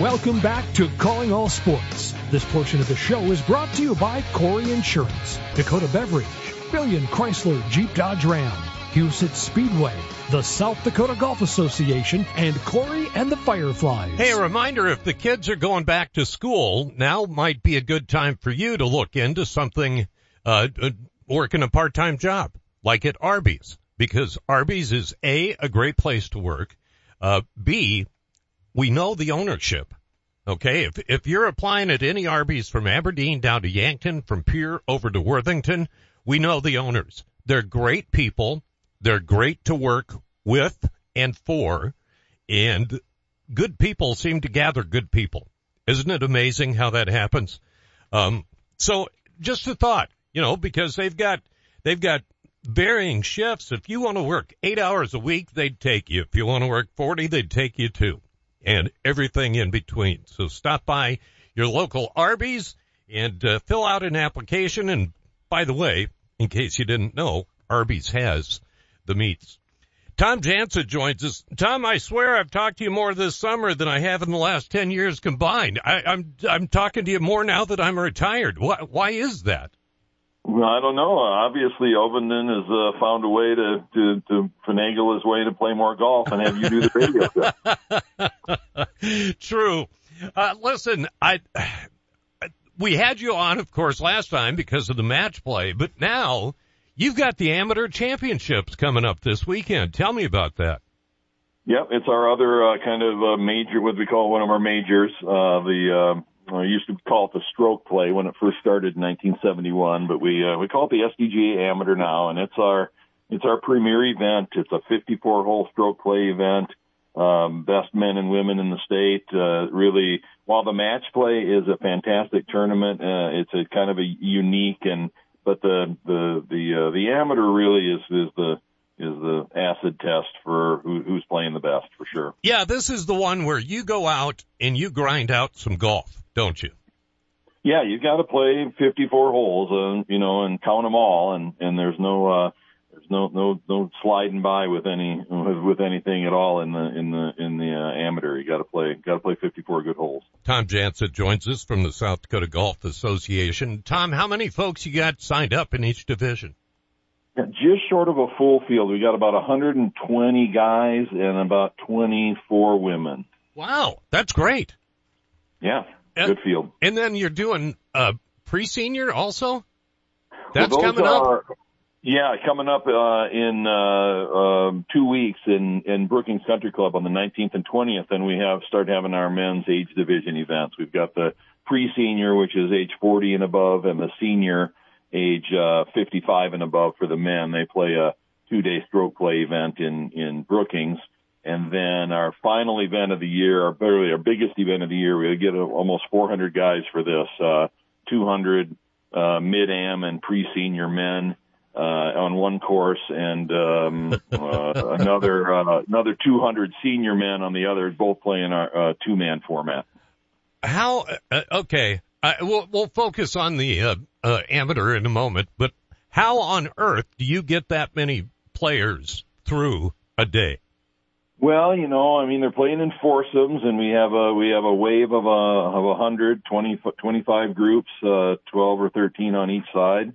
Welcome back to Calling All Sports. This portion of the show is brought to you by Corey Insurance, Dakota Beverage, Billion Chrysler Jeep Dodge Ram, Huset Speedway, the South Dakota Golf Association, and Corey and the Fireflies. Hey, a reminder if the kids are going back to school, now might be a good time for you to look into something, uh, uh working a part-time job, like at Arby's, because Arby's is A, a great place to work, uh, B, we know the ownership. Okay, if if you're applying at any Arby's from Aberdeen down to Yankton, from Pierre over to Worthington, we know the owners. They're great people. They're great to work with and for, and good people seem to gather good people. Isn't it amazing how that happens? Um, so just a thought, you know, because they've got they've got varying shifts. If you want to work eight hours a week, they'd take you. If you want to work forty, they'd take you too and everything in between. So stop by your local Arby's and uh, fill out an application. And by the way, in case you didn't know, Arby's has the meats. Tom Jansa joins us. Tom, I swear I've talked to you more this summer than I have in the last 10 years combined. I, I'm, I'm talking to you more now that I'm retired. Why, why is that? I don't know. Obviously, Ovenden has uh, found a way to, to, to finagle his way to play more golf and have you do the radio. True. Uh, listen, I we had you on, of course, last time because of the match play, but now you've got the amateur championships coming up this weekend. Tell me about that. Yep, it's our other uh, kind of uh, major, what we call one of our majors. Uh, the uh, I used to call it the stroke play when it first started in 1971, but we uh, we call it the SDGA Amateur now, and it's our it's our premier event. It's a 54 hole stroke play event. Um, best men and women in the state. Uh, really, while the match play is a fantastic tournament, uh, it's a kind of a unique and but the the the uh, the amateur really is is the is the acid test for who, who's playing the best for sure. Yeah, this is the one where you go out and you grind out some golf don't you? Yeah, you've got to play 54 holes, uh, you know, and count them all, and and there's no uh, there's no no no sliding by with any with anything at all in the in the in the uh, amateur. You got to play got to play 54 good holes. Tom Jansa joins us from the South Dakota Golf Association. Tom, how many folks you got signed up in each division? Just short of a full field. We got about 120 guys and about 24 women. Wow, that's great. Yeah, Good field. And then you're doing uh pre-senior also. That's well, coming are, up. Yeah, coming up uh, in uh, um, two weeks in in Brookings Country Club on the 19th and 20th, and we have start having our men's age division events. We've got the pre-senior, which is age 40 and above, and the senior, age uh, 55 and above for the men. They play a two-day stroke play event in in Brookings. And then our final event of the year, our barely our biggest event of the year, we get a, almost 400 guys for this, uh, 200 uh, mid-am and pre-senior men uh, on one course, and um, uh, another uh, another 200 senior men on the other, both playing our uh, two-man format. How? Uh, okay, I, we'll we'll focus on the uh, uh, amateur in a moment, but how on earth do you get that many players through a day? Well, you know, I mean, they're playing in foursomes, and we have a we have a wave of a of a hundred, twenty, twenty-five groups, uh, twelve or thirteen on each side,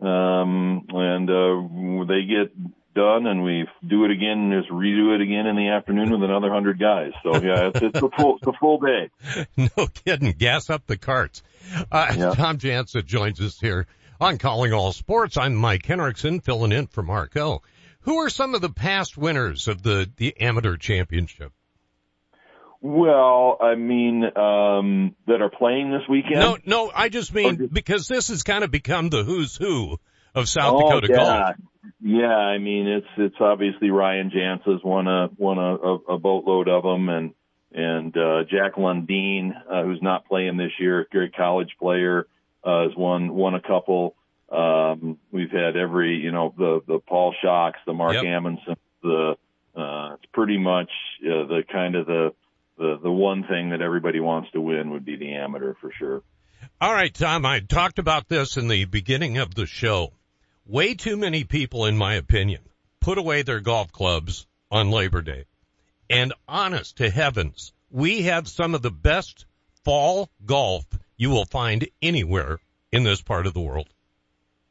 um, and uh, they get done, and we do it again, and just redo it again in the afternoon with another hundred guys. So yeah, it's, it's a full it's a full day. no kidding, gas up the carts. Uh, yeah. Tom Jansa joins us here on Calling All Sports. I'm Mike Henriksen, filling in for Marco. Who are some of the past winners of the, the amateur championship? Well, I mean, um, that are playing this weekend. No, no, I just mean just, because this has kind of become the who's who of South oh, Dakota yeah. golf. Yeah, I mean, it's it's obviously Ryan Jansa's won a won a, a, a boatload of them, and and uh, Jack Lundeen, uh, who's not playing this year, great college player, uh, has won won a couple. Um, we've had every, you know, the, the Paul Shocks, the Mark yep. Amundsen, the, uh, it's pretty much uh, the kind of the, the, the one thing that everybody wants to win would be the amateur for sure. All right, Tom, I talked about this in the beginning of the show. Way too many people, in my opinion, put away their golf clubs on Labor Day. And honest to heavens, we have some of the best fall golf you will find anywhere in this part of the world.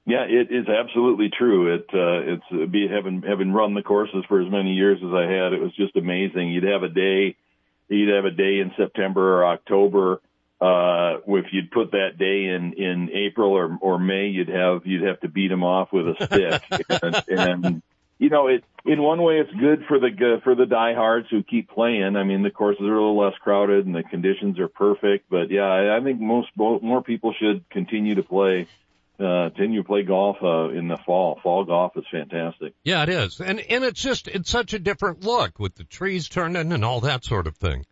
Yeah, it is absolutely true. It uh, it's uh, be having having run the courses for as many years as I had. It was just amazing. You'd have a day, you'd have a day in September or October. Uh, if you'd put that day in in April or or May, you'd have you'd have to beat them off with a stick. and, and you know, it in one way it's good for the for the diehards who keep playing. I mean, the courses are a little less crowded and the conditions are perfect. But yeah, I, I think most more people should continue to play. Uh, continue to play golf uh, in the fall. Fall golf is fantastic. Yeah, it is, and and it's just it's such a different look with the trees turning and all that sort of thing.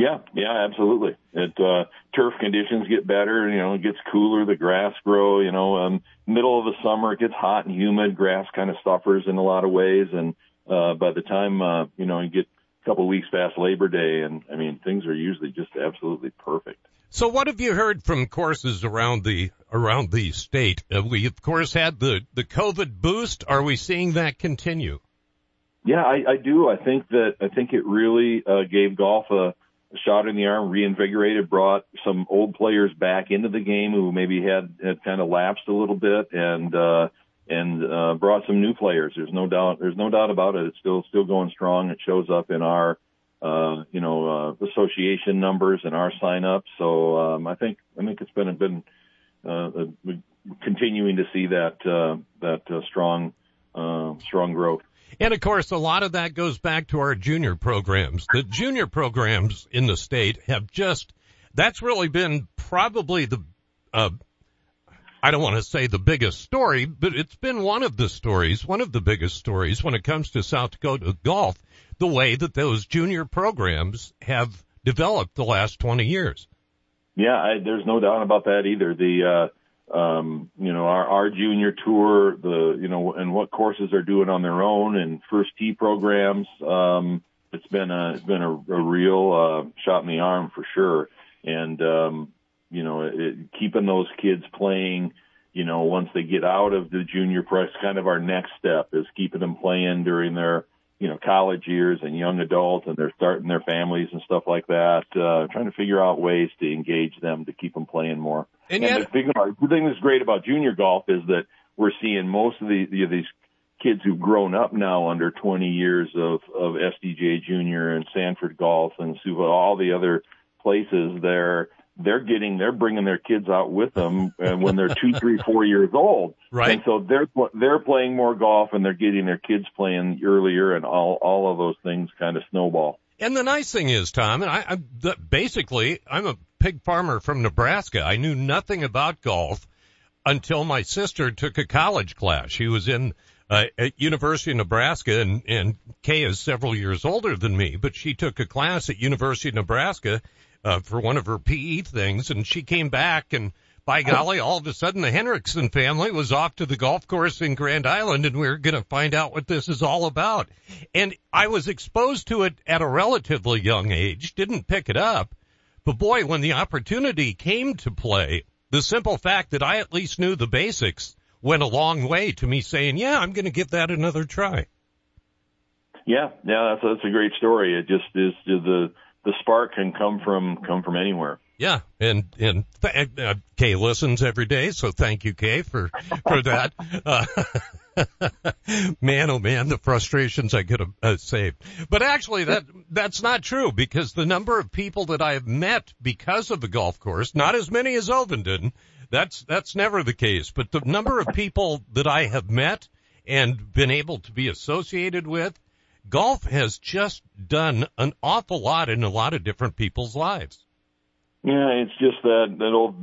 Yeah, yeah, absolutely. It uh turf conditions get better, you know, it gets cooler, the grass grow, you know, um middle of the summer it gets hot and humid, grass kind of suffers in a lot of ways and uh by the time uh you know, you get a couple of weeks past Labor Day and I mean things are usually just absolutely perfect. So what have you heard from courses around the around the state? Uh, we of course had the the COVID boost. Are we seeing that continue? Yeah, I, I do. I think that I think it really uh, gave golf a shot in the arm, reinvigorated, brought some old players back into the game who maybe had, had kind of lapsed a little bit and, uh, and, uh, brought some new players. There's no doubt, there's no doubt about it. It's still, still going strong. It shows up in our, uh, you know, uh, association numbers and our sign ups. So, um, I think, I think it's been, been, uh, continuing to see that, uh, that, uh, strong, uh, strong growth. And of course, a lot of that goes back to our junior programs. The junior programs in the state have just, that's really been probably the, uh, I don't want to say the biggest story, but it's been one of the stories, one of the biggest stories when it comes to South Dakota golf, the way that those junior programs have developed the last 20 years. Yeah, I, there's no doubt about that either. The, uh, um, you know, our, our junior tour, the, you know, and what courses they're doing on their own and first tee programs. Um, it's been a, it's been a, a real, uh, shot in the arm for sure. And, um, you know, it, keeping those kids playing, you know, once they get out of the junior press, kind of our next step is keeping them playing during their, you know, college years and young adults and they're starting their families and stuff like that, uh, trying to figure out ways to engage them to keep them playing more. And, and yet, the, thing, the thing that's great about junior golf is that we're seeing most of the, the these kids who've grown up now under 20 years of, of SDJ Junior and Sanford Golf and Suva, all the other places they're they're getting they're bringing their kids out with them and when they're two three four years old. Right. And so they're they're playing more golf and they're getting their kids playing earlier and all all of those things kind of snowball. And the nice thing is tom and i, I basically i'm a pig farmer from nebraska. I knew nothing about golf until my sister took a college class. She was in uh, at University of Nebraska, and, and Kay is several years older than me, but she took a class at University of Nebraska, uh, for one of her PE things, and she came back and by golly, all of a sudden the Henriksen family was off to the golf course in Grand Island and we are going to find out what this is all about. And I was exposed to it at a relatively young age, didn't pick it up, but boy, when the opportunity came to play, the simple fact that I at least knew the basics went a long way to me saying, yeah, I'm going to give that another try. Yeah, yeah, that's, that's a great story. It just is the, the spark can come from come from anywhere. Yeah, and and uh, Kay listens every day, so thank you, Kay, for for that. Uh, man, oh man, the frustrations I could have uh, saved. But actually, that that's not true because the number of people that I have met because of the golf course, not as many as Ovenden. That's that's never the case, but the number of people that I have met and been able to be associated with golf has just done an awful lot in a lot of different people's lives. Yeah, it's just that that old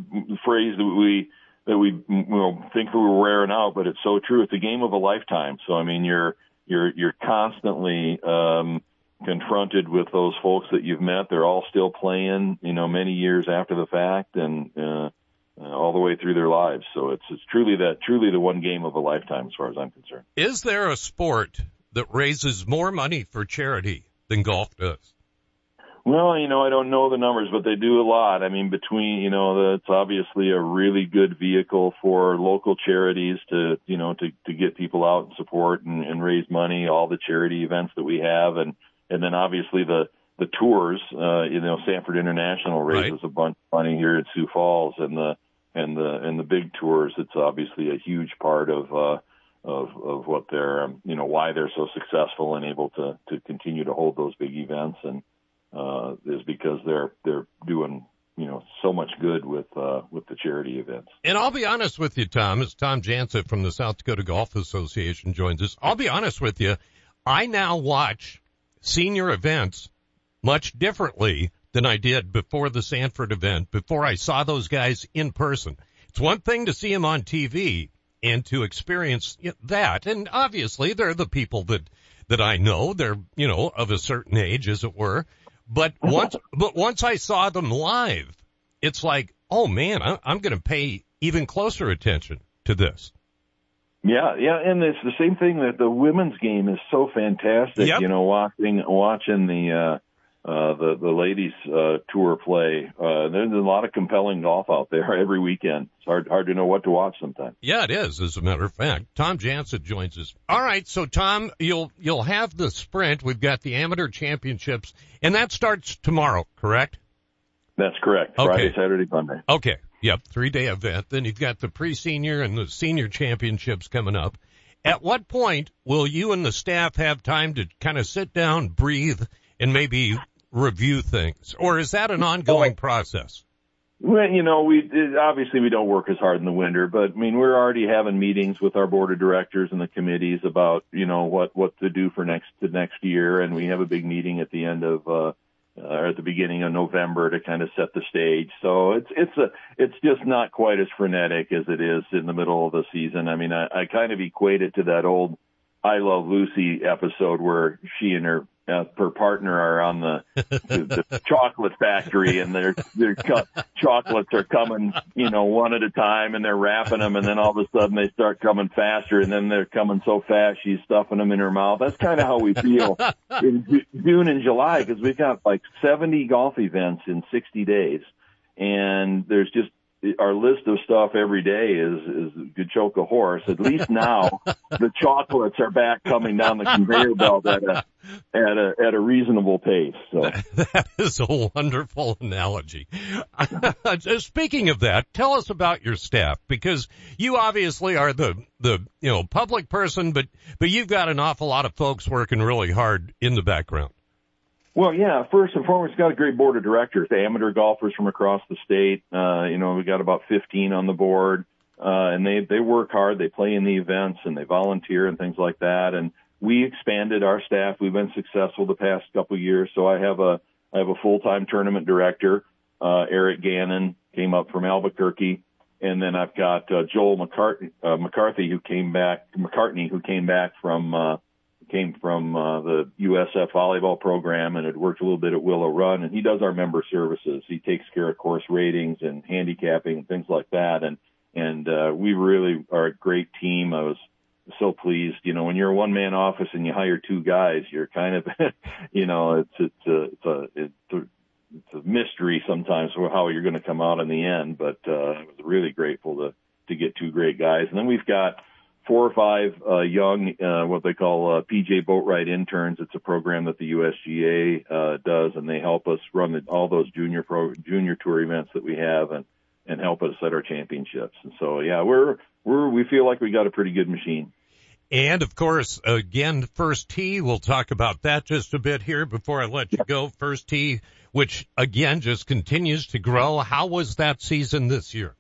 phrase that we that we you know think we were wearing out, but it's so true. It's a game of a lifetime. So I mean, you're you're you're constantly um, confronted with those folks that you've met. They're all still playing, you know, many years after the fact, and uh, uh, all the way through their lives. So it's it's truly that truly the one game of a lifetime, as far as I'm concerned. Is there a sport that raises more money for charity than golf does? Well, you know, I don't know the numbers, but they do a lot. I mean, between, you know, it's obviously a really good vehicle for local charities to, you know, to, to get people out and support and, and raise money, all the charity events that we have. And, and then obviously the, the tours. Uh, you know, Sanford International raises Right. a bunch of money here at Sioux Falls, and the and the and the big tours. It's obviously a huge part of uh, of of what they're you know why they're so successful and able to to continue to hold those big events, and uh, is because they're they're doing you know so much good with uh, with the charity events. And I'll be honest with you, Tom, as Tom Jansa from the South Dakota Golf Association joins us. I'll be honest with you. I now watch senior events much differently than I did before the Sanford event, before I saw those guys in person. It's one thing to see them on TV and to experience that. And obviously they're the people that, that I know. They're, you know, of a certain age, as it were. But once, but once I saw them live, it's like, oh man, I, I'm going to pay even closer attention to this. Yeah, yeah, and it's the same thing that the women's game is so fantastic. Yep. You know, watching watching the uh, uh, the the ladies uh, tour play. Uh, there's a lot of compelling golf out there every weekend. It's hard hard to know what to watch sometimes. Yeah, it is. As a matter of fact, Tom Jansa joins us. All right, so Tom, you'll you'll have the sprint. We've got the amateur championships, and that starts tomorrow, correct? That's correct. Okay. Friday, Saturday, Sunday. Okay. Yep. Three day event. Then you've got the pre-senior and the senior championships coming up. At what point will you and the staff have time to kind of sit down, breathe, and maybe review things? Or is that an ongoing process? Well, you know, we it- obviously we don't work as hard in the winter, but I mean, we're already having meetings with our board of directors and the committees about you know what what to do for next the next year, and we have a big meeting at the end of uh, uh, or at the beginning of November to kind of set the stage. So it's it's a it's just not quite as frenetic as it is in the middle of the season. I mean, I, I kind of equate it to that old I Love Lucy episode where she and her uh, her partner are on the, the, the chocolate factory and their their cho- chocolates are coming, you know, one at a time and they're wrapping them and then all of a sudden they start coming faster and then they're coming so fast she's stuffing them in her mouth. That's kind of how we feel in June and July because we've got like 70 golf events in 60 days and there's just our list of stuff every day is is could choke a horse. At least now the chocolates are back coming down the conveyor belt at a at a at a reasonable pace. So That is a wonderful analogy. Uh, speaking of that, tell us about your staff because you obviously are the the you know public person, but but you've got an awful lot of folks working really hard in the background. Well, yeah. First and foremost, we've got a great board of directors, amateur golfers from across the state. Uh, you know, we got about 15 on the board, uh, and they they work hard. They play in the events and they volunteer and things like that. And we expanded our staff. We've been successful the past couple of years. So I have a I have a full time tournament director, uh, Eric Gannon, came up from Albuquerque. And then I've got uh, Joel McCartney, uh, McCarthy, who came back, McCartney, who came back from uh, came from uh, the USF volleyball program and had worked a little bit at Willow Run, and he does our member services. He takes care of course ratings and handicapping and things like that. And and uh, we really are a great team. I was so pleased. You know, when you're a one man office and you hire two guys, you're kind of, you know, it's it's a it's a it's a, it's a mystery sometimes how you're going to come out in the end. But uh, I was really grateful to to get two great guys. And then we've got four or five uh, young, uh, what they call uh, PJ Boatwright interns. It's a program that the USGA uh, does, and they help us run the, all those junior pro, junior tour events that we have, and and help us at our championships. And so, yeah, we're we're we feel like we got a pretty good machine. And of course, again, First Tee, we'll talk about that just a bit here before I let you go. First Tee, which again just continues to grow. How was that season this year?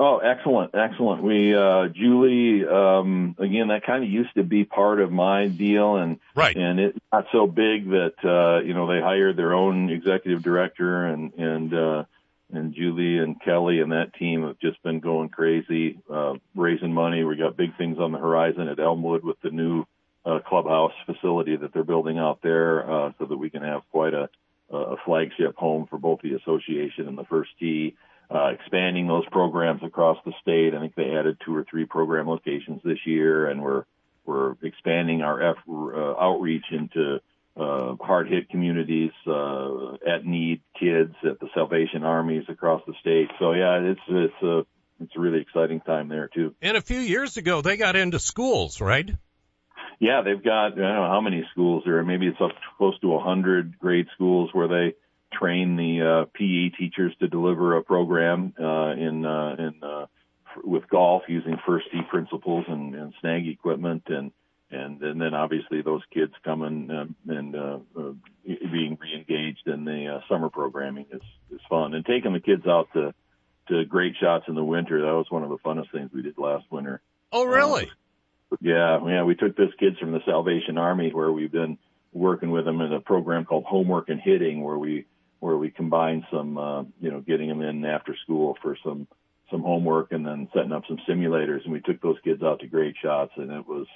Oh, excellent, excellent. We, uh, Julie, um, again, that kind of used to be part of my deal and, Right. and it's not so big that, uh, you know, they hired their own executive director and, and, uh, and Julie and Kelly and that team have just been going crazy, uh, raising money. We got big things on the horizon at Elmwood with the new, uh, clubhouse facility that they're building out there, uh, so that we can have quite a, a flagship home for both the association and the first tee uh, expanding those programs across the state. I think they added two or three program locations this year, and we're we're expanding our F, uh, outreach into uh, hard hit communities, uh, at need kids, at the Salvation Armies across the state. So yeah, it's it's a it's a really exciting time there too. And a few years ago, they got into schools, right? yeah, they've got I don't know how many schools there. Maybe it's up close to a hundred grade schools where they train the uh, PE teachers to deliver a program uh, in uh, in uh, with golf using first tee principles and, and snag equipment and and and then obviously those kids coming um, and uh, uh, being reengaged in the uh, summer programming is is fun and taking the kids out to to great shots in the winter that was one of the funnest things we did last winter. Oh really? Uh, yeah, yeah. We took this kids from the Salvation Army where we've been working with them in a program called Homework and Hitting where we where we combine some, uh, you know, getting them in after school for some, some homework and then setting up some simulators. And we took those kids out to great shots and it was,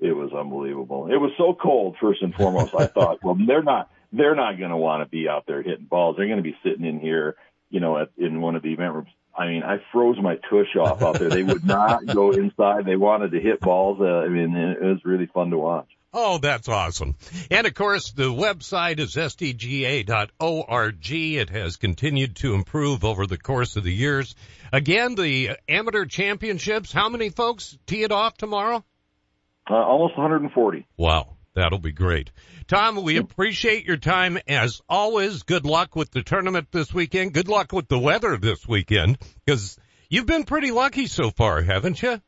it was unbelievable. It was so cold, first and foremost. I thought, well, they're not, they're not going to want to be out there hitting balls. They're going to be sitting in here, you know, at, in one of the event rooms. I mean, I froze my tush off out there. They would not go inside. They wanted to hit balls. Uh, I mean, it was really fun to watch. Oh, that's awesome. And of course, the website is sdga.org. It has continued to improve over the course of the years. Again, the amateur championships, how many folks tee it off tomorrow? Uh, almost 140. Wow. That'll be great. Tom, we appreciate your time as always. Good luck with the tournament this weekend. Good luck with the weather this weekend because you've been pretty lucky so far, haven't you?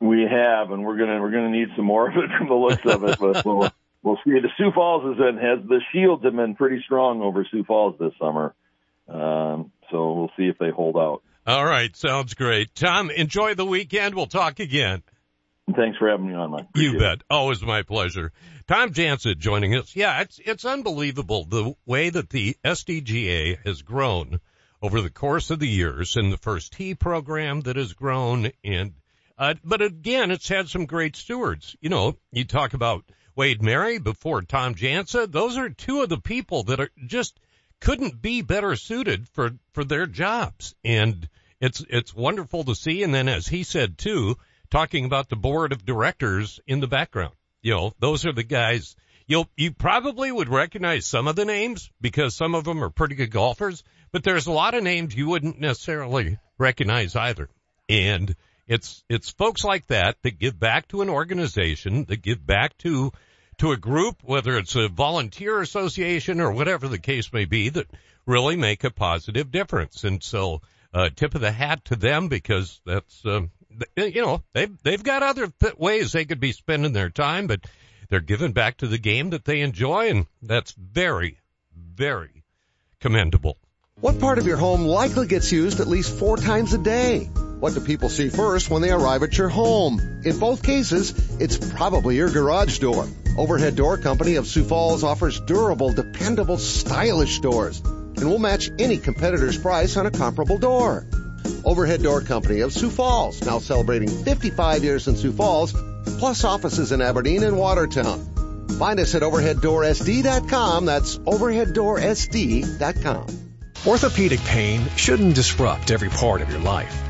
We have, and we're gonna we're gonna need some more of it from the looks of it, but we'll we'll see. The Sioux Falls is in, has the shields have been pretty strong over Sioux Falls this summer, um, so we'll see if they hold out. All right, sounds great. Tom, enjoy the weekend. We'll talk again. Thanks for having me on, Mike. You bet. It. Always my pleasure. Tom Jansa joining us. Yeah, it's it's unbelievable the way that the SDGA has grown over the course of the years, and the first tee program that has grown, and uh, but again, it's had some great stewards. You know, you talk about Wade Mary before Tom Jansa. Those are two of the people that are just couldn't be better suited for, for their jobs. And it's, it's wonderful to see. And then as he said too, talking about the board of directors in the background, you know, those are the guys you'll, you probably would recognize some of the names because some of them are pretty good golfers, but there's a lot of names you wouldn't necessarily recognize either. And it's, it's folks like that that give back to an organization, that give back to, to a group, whether it's a volunteer association or whatever the case may be, that really make a positive difference. And so, uh, tip of the hat to them because that's, uh, you know, they've, they've got other th- ways they could be spending their time, but they're giving back to the game that they enjoy. And that's very, very commendable. What part of your home likely gets used at least four times a day? What do people see first when they arrive at your home? In both cases, it's probably your garage door. Overhead Door Company of Sioux Falls offers durable, dependable, stylish doors and will match any competitor's price on a comparable door. Overhead Door Company of Sioux Falls, now celebrating 55 years in Sioux Falls, plus offices in Aberdeen and Watertown. Find us at overheaddoorsd.com. That's overheaddoorsd.com. Orthopedic pain shouldn't disrupt every part of your life.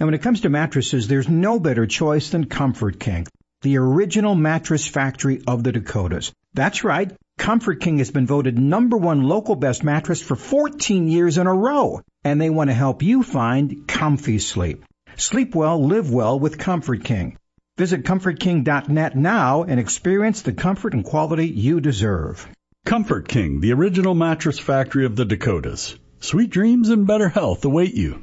And when it comes to mattresses, there's no better choice than Comfort King, the original mattress factory of the Dakotas. That's right. Comfort King has been voted number one local best mattress for 14 years in a row. And they want to help you find comfy sleep. Sleep well, live well with Comfort King. Visit ComfortKing.net now and experience the comfort and quality you deserve. Comfort King, the original mattress factory of the Dakotas. Sweet dreams and better health await you.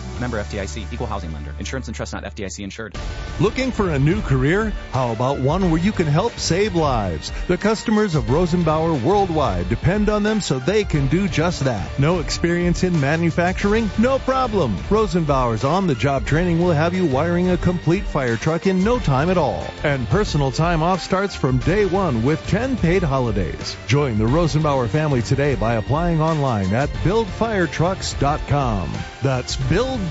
Member FDIC, equal housing lender. Insurance and trust not FDIC insured. Looking for a new career? How about one where you can help save lives? The customers of Rosenbauer worldwide depend on them so they can do just that. No experience in manufacturing? No problem. Rosenbauer's on-the-job training will have you wiring a complete fire truck in no time at all. And personal time off starts from day one with 10 paid holidays. Join the Rosenbauer family today by applying online at buildfiretrucks.com. That's buildfiretrucks.com.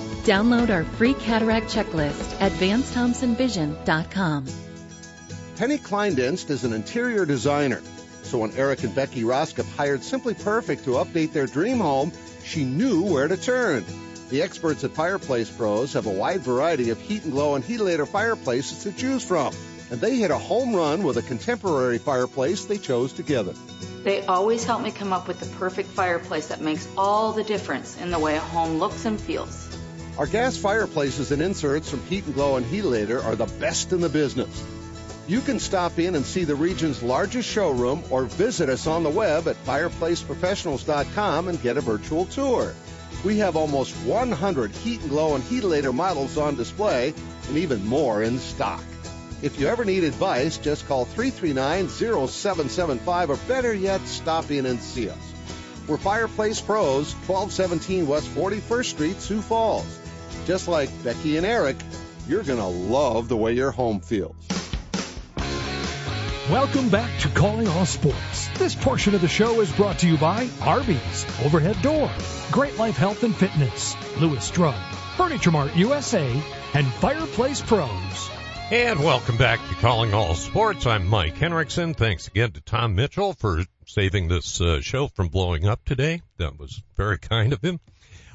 Download our free cataract checklist at VanceThompsonVision.com. Penny Kleindienst is an interior designer. So when Eric and Becky Roskop hired Simply Perfect to update their dream home, she knew where to turn. The experts at Fireplace Pros have a wide variety of heat and glow and heatilator fireplaces to choose from. And they hit a home run with a contemporary fireplace they chose together. They always help me come up with the perfect fireplace that makes all the difference in the way a home looks and feels. Our gas fireplaces and inserts from Heat and Glow and Heatilator are the best in the business. You can stop in and see the region's largest showroom or visit us on the web at fireplaceprofessionals.com and get a virtual tour. We have almost 100 Heat and Glow and Heatilator models on display and even more in stock. If you ever need advice, just call 339-0775 or better yet, stop in and see us. We're Fireplace Pros, 1217 West 41st Street, Sioux Falls. Just like Becky and Eric, you're going to love the way your home feels. Welcome back to Calling All Sports. This portion of the show is brought to you by Arby's, Overhead Door, Great Life Health and Fitness, Lewis Drug, Furniture Mart USA, and Fireplace Pros. And welcome back to Calling All Sports. I'm Mike Henriksen. Thanks again to Tom Mitchell for saving this uh, show from blowing up today. That was very kind of him.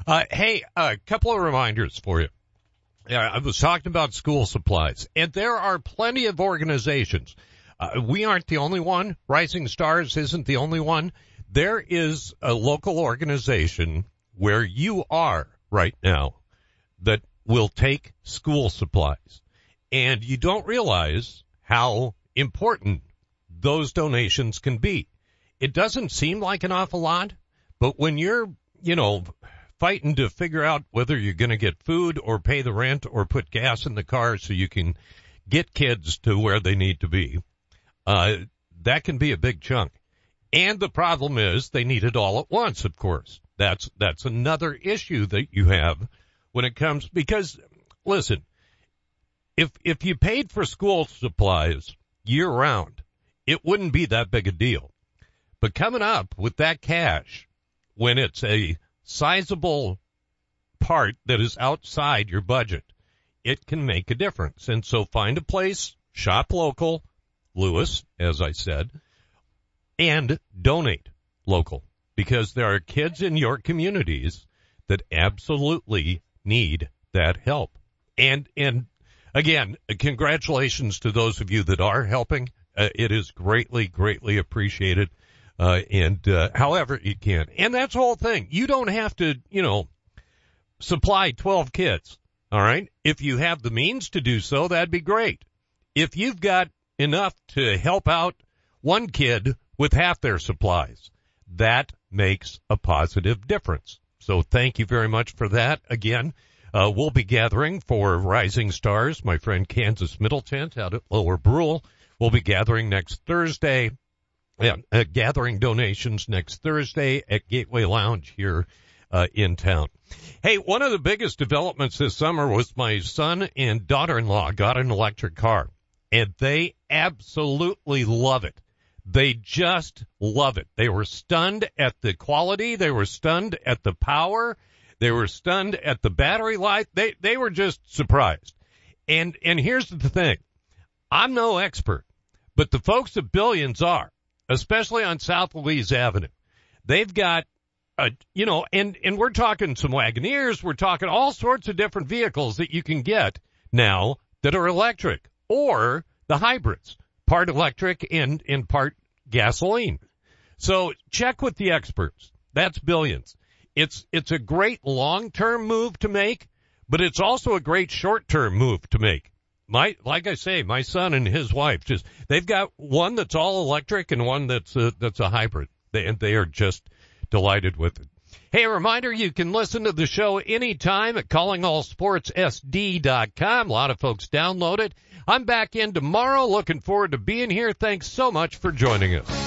Uh, hey, a couple of reminders for you. Yeah, I was talking about school supplies, and there are plenty of organizations. Uh, we aren't the only one. Rising Stars isn't the only one. There is a local organization where you are right now that will take school supplies. And you don't realize how important those donations can be. It doesn't seem like an awful lot, but when you're, you know, fighting to figure out whether you're going to get food or pay the rent or put gas in the car so you can get kids to where they need to be. Uh, that can be a big chunk. And the problem is they need it all at once, of course. That's, that's another issue that you have when it comes, because listen, if, if you paid for school supplies year round, it wouldn't be that big a deal. But coming up with that cash, when it's a sizable part that is outside your budget, it can make a difference. And so find a place, shop local, Lewis, as I said, and donate local because there are kids in your communities that absolutely need that help. And, and again, congratulations to those of you that are helping. Uh, it is greatly, greatly appreciated. Uh, and, uh, however you can. And that's the whole thing. You don't have to, you know, supply 12 kids. All right. If you have the means to do so, that'd be great. If you've got enough to help out one kid with half their supplies, that makes a positive difference. So thank you very much for that. Again, uh, we'll be gathering for Rising Stars. My friend Kansas Middleton out at Lower Brule will be gathering next Thursday yeah, uh, gathering donations next Thursday at Gateway Lounge here uh, in town. Hey, one of the biggest developments this summer was my son and daughter-in-law got an electric car, and they absolutely love it. They just love it. They were stunned at the quality. They were stunned at the power. They were stunned at the battery life. They they were just surprised. And and here's the thing. I'm no expert, but the folks at Billions are especially on South Louise Avenue. They've got a, you know, and, and we're talking some Wagoneers, we're talking all sorts of different vehicles that you can get now that are electric or the hybrids, part electric and in part gasoline. So check with the experts. That's billions. It's, it's a great long-term move to make, but it's also a great short-term move to make. My, like I say, my son and his wife just, they've got one that's all electric and one that's a, that's a hybrid. They, and they are just delighted with it. Hey, a reminder, you can listen to the show anytime at callingallsportssd.com. A lot of folks download it. I'm back in tomorrow. Looking forward to being here. Thanks so much for joining us.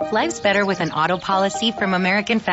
Life's better with an auto policy from American Family.